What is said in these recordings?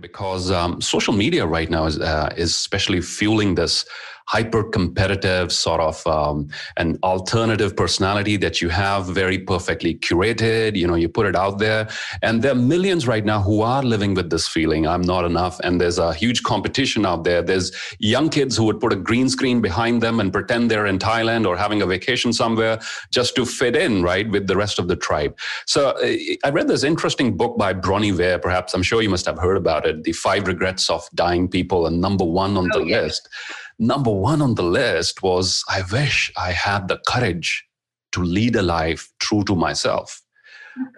because um, social media right now is, uh, is especially fueling this hyper competitive sort of um, an alternative personality that you have very perfectly curated you know you put it out there. And there are millions right now who are living with this feeling i'm not enough. And there's a huge competition out there. There's young kids who would put a green screen behind them and pretend they're in thailand or having a vacation somewhere just to fit in right with the rest of the tribe. So uh, i read this interesting book by bronnie ware. Perhaps i'm sure you must have heard about it the five regrets of dying people and number one on oh, the yeah. list number one on the list was I wish I had the courage to lead a life true to myself.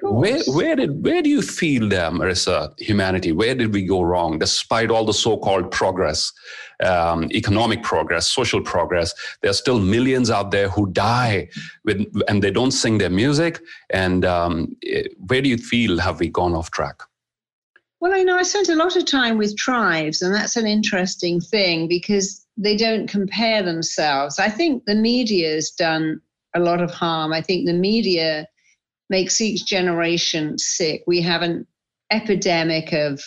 Where, where did where do you feel there, Marisa, humanity? Where did we go wrong, despite all the so-called progress, um, economic progress, social progress? There are still millions out there who die with, and they don't sing their music. And um, eh, where do you feel have we gone off track? Well, I know I spent a lot of time with tribes, and that's an interesting thing because they don't compare themselves. I think the media has done a lot of harm. I think the media makes each generation sick. We have an epidemic of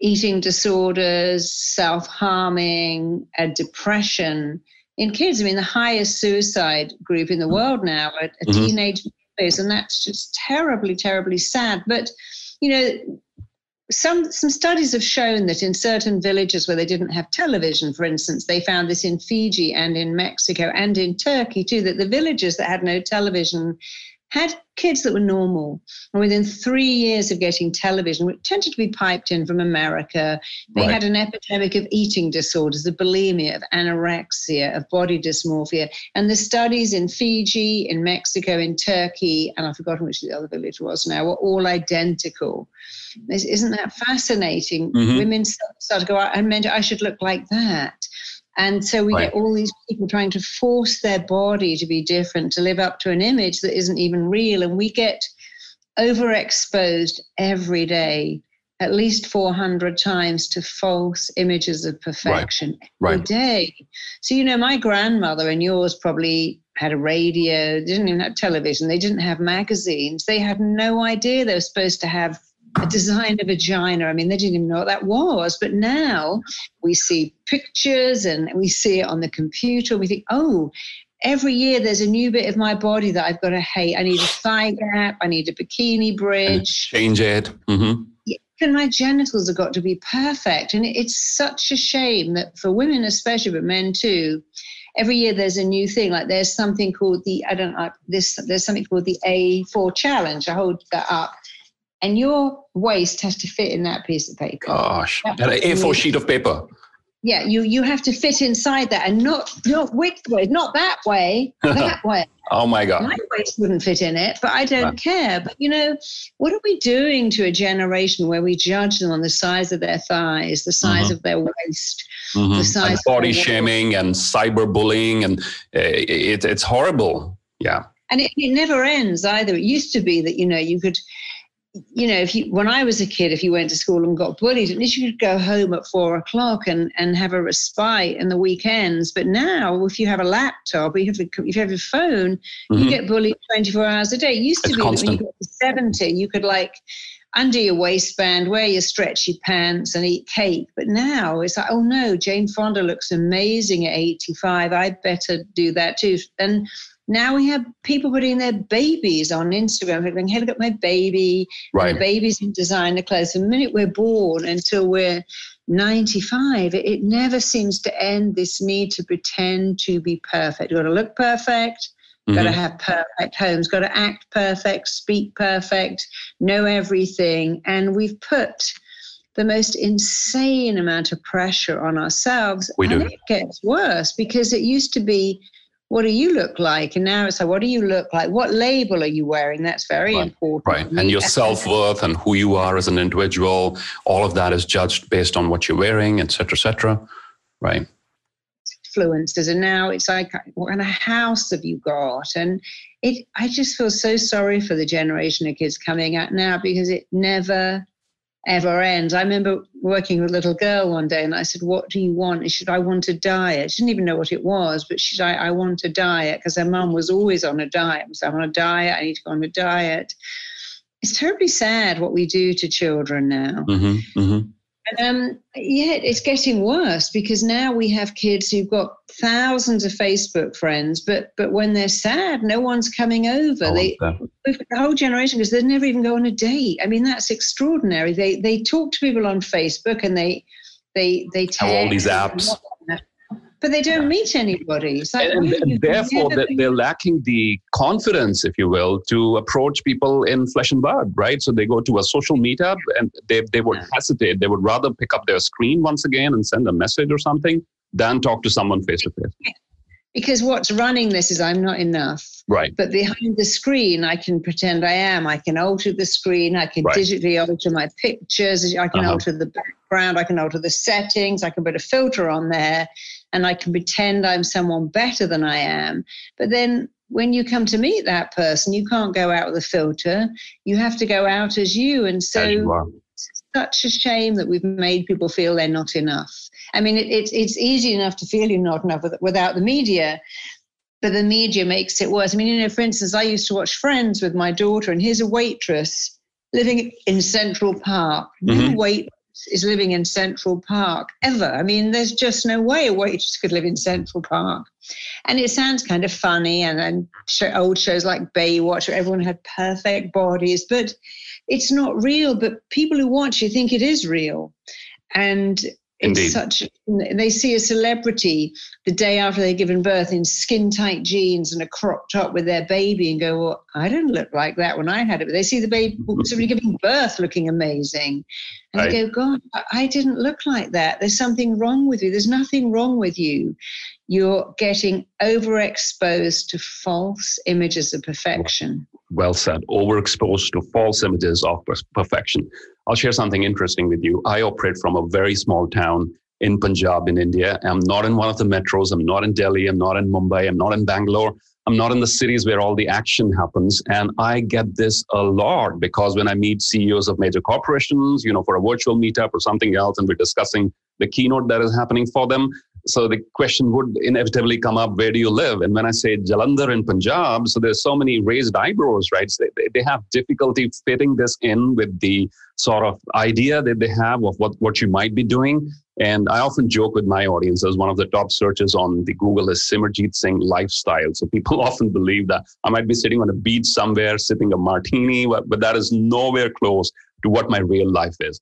eating disorders, self harming, and depression in kids. I mean, the highest suicide group in the world now are, are mm-hmm. teenage boys, and that's just terribly, terribly sad. But you know, some some studies have shown that in certain villages where they didn't have television, for instance, they found this in Fiji and in Mexico and in Turkey too, that the villages that had no television had kids that were normal. And within three years of getting television, which tended to be piped in from America, they right. had an epidemic of eating disorders, of bulimia, of anorexia, of body dysmorphia. And the studies in Fiji, in Mexico, in Turkey, and I've forgotten which the other village was now, were all identical. Isn't that fascinating? Mm-hmm. Women start to go out and meant I should look like that. And so we right. get all these people trying to force their body to be different, to live up to an image that isn't even real. And we get overexposed every day, at least 400 times, to false images of perfection right. every right. day. So, you know, my grandmother and yours probably had a radio, didn't even have television, they didn't have magazines, they had no idea they were supposed to have a designer vagina. I mean, they didn't even know what that was. But now we see pictures and we see it on the computer. And we think, oh, every year there's a new bit of my body that I've got to hate. I need a thigh gap. I need a bikini bridge. Change it. Mm-hmm. Even my genitals have got to be perfect. And it's such a shame that for women, especially, but men too, every year there's a new thing. Like there's something called the, I don't know, this, there's something called the A4 challenge. I hold that up and your waist has to fit in that piece of paper. Gosh, an A4 sheet of paper. Yeah, you you have to fit inside that, and not not which way, not that way, that way. oh my God, my waist wouldn't fit in it, but I don't care. But you know, what are we doing to a generation where we judge them on the size of their thighs, the size mm-hmm. of their waist, mm-hmm. the size and body shaming and cyberbullying, and uh, it, it's horrible. Yeah, and it, it never ends either. It used to be that you know you could you know, if you when I was a kid, if you went to school and got bullied, at least you could go home at four o'clock and, and have a respite in the weekends. But now, if you have a laptop, you have a, if you have a phone, mm-hmm. you get bullied twenty four hours a day. It used to it's be constant. when you got to seventy, you could like under your waistband, wear your stretchy pants, and eat cake. But now it's like, oh no, Jane Fonda looks amazing at eighty five. I'd better do that too. And now we have people putting their babies on Instagram, going, hey, look at my baby. Right. The baby's in designer clothes. The minute we're born until we're 95, it, never seems to end this need to pretend to be perfect. You've got to look perfect. Mm-hmm. Got to have perfect homes, got to act perfect, speak perfect, know everything. And we've put the most insane amount of pressure on ourselves. We do. And it gets worse because it used to be what do you look like? And now it's like, what do you look like? What label are you wearing? That's very right. important. Right. And your self worth and who you are as an individual, all of that is judged based on what you're wearing, et cetera, et cetera. Right. Influences. And now it's like, what kind of house have you got? And it, I just feel so sorry for the generation of kids coming out now because it never ever ends. I remember working with a little girl one day and I said, What do you want? She said, I want a diet. She didn't even know what it was, but she said, I, I want a diet because her mum was always on a diet. So I'm on a diet, I need to go on a diet. It's terribly sad what we do to children now. Mm-hmm, mm-hmm. Um, yeah, it's getting worse because now we have kids who've got thousands of Facebook friends, but but when they're sad, no one's coming over. They the whole generation because they never even go on a date. I mean, that's extraordinary. They they talk to people on Facebook and they they they have all these apps but they don't meet anybody. So and, and therefore, they're, they're lacking the confidence, if you will, to approach people in flesh and blood, right? So they go to a social meetup and they, they would yeah. hesitate. They would rather pick up their screen once again and send a message or something than talk to someone face to face. Because what's running this is I'm not enough. Right. But behind the screen, I can pretend I am. I can alter the screen. I can right. digitally alter my pictures. I can uh-huh. alter the background. I can alter the settings. I can put a filter on there and I can pretend I'm someone better than I am. But then when you come to meet that person, you can't go out with a filter. You have to go out as you. And so it's such a shame that we've made people feel they're not enough. I mean, it, it, it's easy enough to feel you're not enough without the media, but the media makes it worse. I mean, you know, for instance, I used to watch Friends with my daughter, and here's a waitress living in Central Park. Mm-hmm. No wait is living in Central Park ever. I mean, there's just no way a waitress could live in Central Park. And it sounds kind of funny, and then show, old shows like Baywatch, where everyone had perfect bodies, but it's not real. But people who watch you think it is real. And it's Indeed. such they see a celebrity the day after they're given birth in skin tight jeans and a crop top with their baby and go well i didn't look like that when i had it. But they see the baby somebody giving birth looking amazing. And I, they go god i didn't look like that. There's something wrong with you. There's nothing wrong with you. You're getting overexposed to false images of perfection well said overexposed to false images of perfection I'll share something interesting with you. I operate from a very small town in Punjab in India. I'm not in one of the metros. I'm not in Delhi. I'm not in Mumbai. I'm not in Bangalore. I'm not in the cities where all the action happens. And I get this a lot because when I meet CEOs of major corporations, you know, for a virtual meetup or something else, and we're discussing the keynote that is happening for them, so the question would inevitably come up where do you live? And when i say jalandhar in punjab so there's so many raised eyebrows right? So they, they have difficulty fitting this in with the sort of idea that they have of what, what you might be doing. And i often joke with my audience as one of the top searches on the google is simerjeet singh lifestyle. So people often believe that i might be sitting on a beach somewhere sipping a martini but, but that is nowhere close to what my real life is